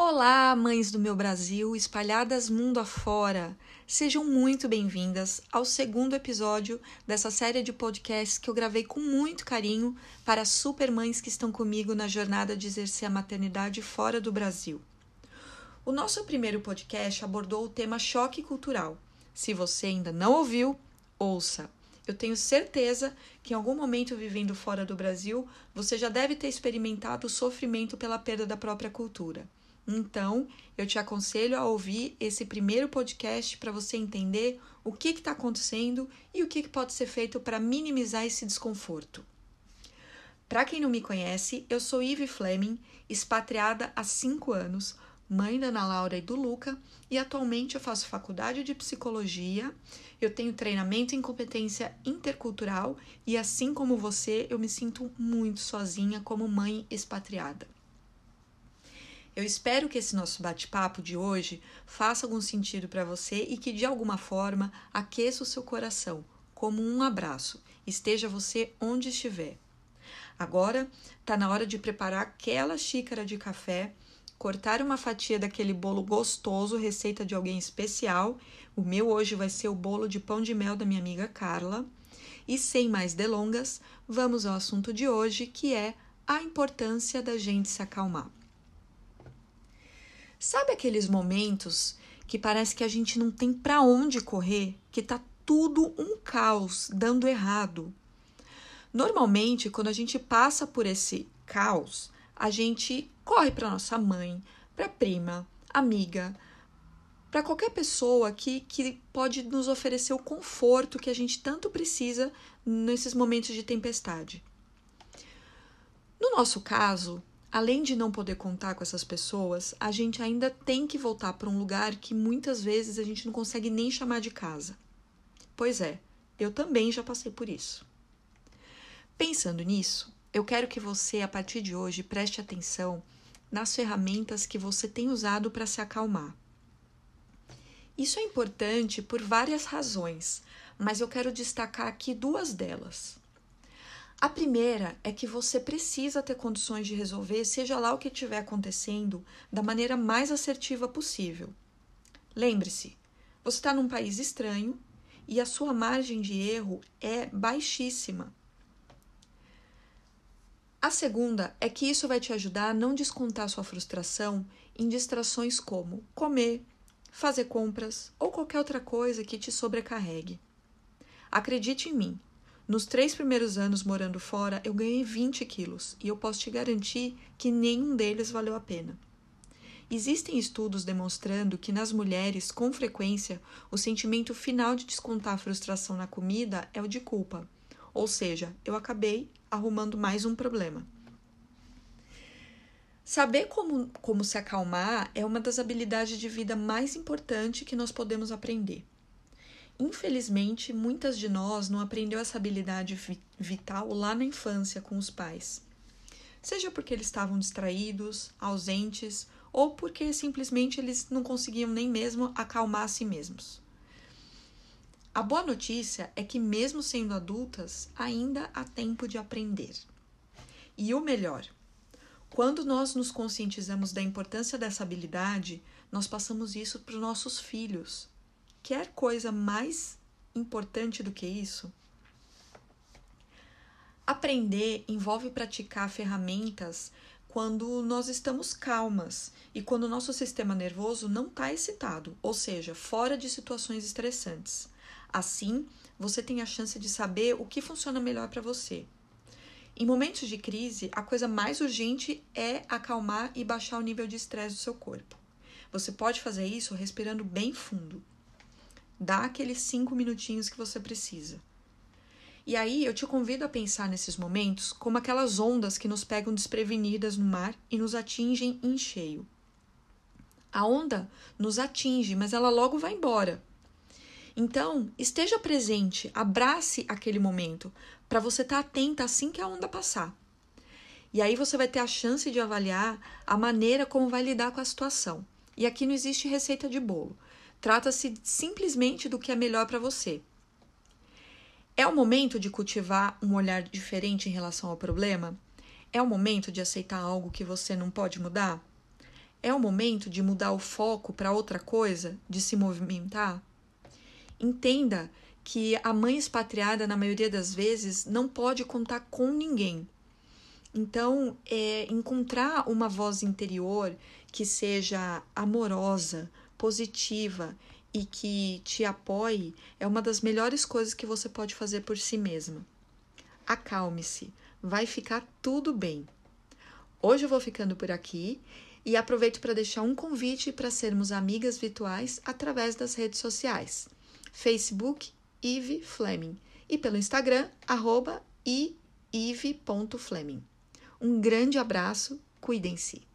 Olá, mães do meu Brasil, espalhadas mundo afora! Sejam muito bem-vindas ao segundo episódio dessa série de podcasts que eu gravei com muito carinho para super mães que estão comigo na jornada de exercer a maternidade fora do Brasil. O nosso primeiro podcast abordou o tema choque cultural. Se você ainda não ouviu, ouça. Eu tenho certeza que em algum momento vivendo fora do Brasil, você já deve ter experimentado o sofrimento pela perda da própria cultura. Então, eu te aconselho a ouvir esse primeiro podcast para você entender o que está acontecendo e o que, que pode ser feito para minimizar esse desconforto. Para quem não me conhece, eu sou Ive Fleming, expatriada há cinco anos, mãe da Ana Laura e do Luca, e atualmente eu faço faculdade de psicologia. Eu tenho treinamento em competência intercultural e, assim como você, eu me sinto muito sozinha como mãe expatriada. Eu espero que esse nosso bate-papo de hoje faça algum sentido para você e que de alguma forma aqueça o seu coração, como um abraço, esteja você onde estiver. Agora está na hora de preparar aquela xícara de café cortar uma fatia daquele bolo gostoso, receita de alguém especial. O meu hoje vai ser o bolo de pão de mel da minha amiga Carla. E sem mais delongas, vamos ao assunto de hoje, que é a importância da gente se acalmar. Sabe aqueles momentos que parece que a gente não tem para onde correr, que tá tudo um caos, dando errado? Normalmente, quando a gente passa por esse caos, a gente corre para nossa mãe, para prima, amiga, para qualquer pessoa que, que pode nos oferecer o conforto que a gente tanto precisa nesses momentos de tempestade. No nosso caso, além de não poder contar com essas pessoas, a gente ainda tem que voltar para um lugar que muitas vezes a gente não consegue nem chamar de casa. Pois é, eu também já passei por isso. Pensando nisso, eu quero que você, a partir de hoje, preste atenção nas ferramentas que você tem usado para se acalmar. Isso é importante por várias razões, mas eu quero destacar aqui duas delas. A primeira é que você precisa ter condições de resolver, seja lá o que estiver acontecendo, da maneira mais assertiva possível. Lembre-se, você está num país estranho e a sua margem de erro é baixíssima. A segunda é que isso vai te ajudar a não descontar sua frustração em distrações como comer, fazer compras ou qualquer outra coisa que te sobrecarregue. Acredite em mim, nos três primeiros anos morando fora eu ganhei 20 quilos e eu posso te garantir que nenhum deles valeu a pena. Existem estudos demonstrando que nas mulheres, com frequência, o sentimento final de descontar a frustração na comida é o de culpa. Ou seja, eu acabei arrumando mais um problema. Saber como, como se acalmar é uma das habilidades de vida mais importantes que nós podemos aprender. Infelizmente, muitas de nós não aprendeu essa habilidade vital lá na infância com os pais. Seja porque eles estavam distraídos, ausentes, ou porque simplesmente eles não conseguiam nem mesmo acalmar a si mesmos. A boa notícia é que, mesmo sendo adultas, ainda há tempo de aprender. E o melhor, quando nós nos conscientizamos da importância dessa habilidade, nós passamos isso para os nossos filhos. Quer coisa mais importante do que isso? Aprender envolve praticar ferramentas quando nós estamos calmas e quando o nosso sistema nervoso não está excitado, ou seja, fora de situações estressantes. Assim, você tem a chance de saber o que funciona melhor para você. Em momentos de crise, a coisa mais urgente é acalmar e baixar o nível de estresse do seu corpo. Você pode fazer isso respirando bem fundo. Dá aqueles cinco minutinhos que você precisa. E aí eu te convido a pensar nesses momentos como aquelas ondas que nos pegam desprevenidas no mar e nos atingem em cheio. A onda nos atinge, mas ela logo vai embora. Então, esteja presente, abrace aquele momento, para você estar tá atenta assim que a onda passar. E aí você vai ter a chance de avaliar a maneira como vai lidar com a situação. E aqui não existe receita de bolo. Trata-se simplesmente do que é melhor para você. É o momento de cultivar um olhar diferente em relação ao problema? É o momento de aceitar algo que você não pode mudar? É o momento de mudar o foco para outra coisa, de se movimentar? Entenda que a mãe expatriada, na maioria das vezes, não pode contar com ninguém. Então, é, encontrar uma voz interior que seja amorosa, positiva e que te apoie é uma das melhores coisas que você pode fazer por si mesma. Acalme-se, vai ficar tudo bem. Hoje eu vou ficando por aqui e aproveito para deixar um convite para sermos amigas virtuais através das redes sociais. Facebook Eve Fleming e pelo Instagram ive.fleming. Um grande abraço, cuidem-se.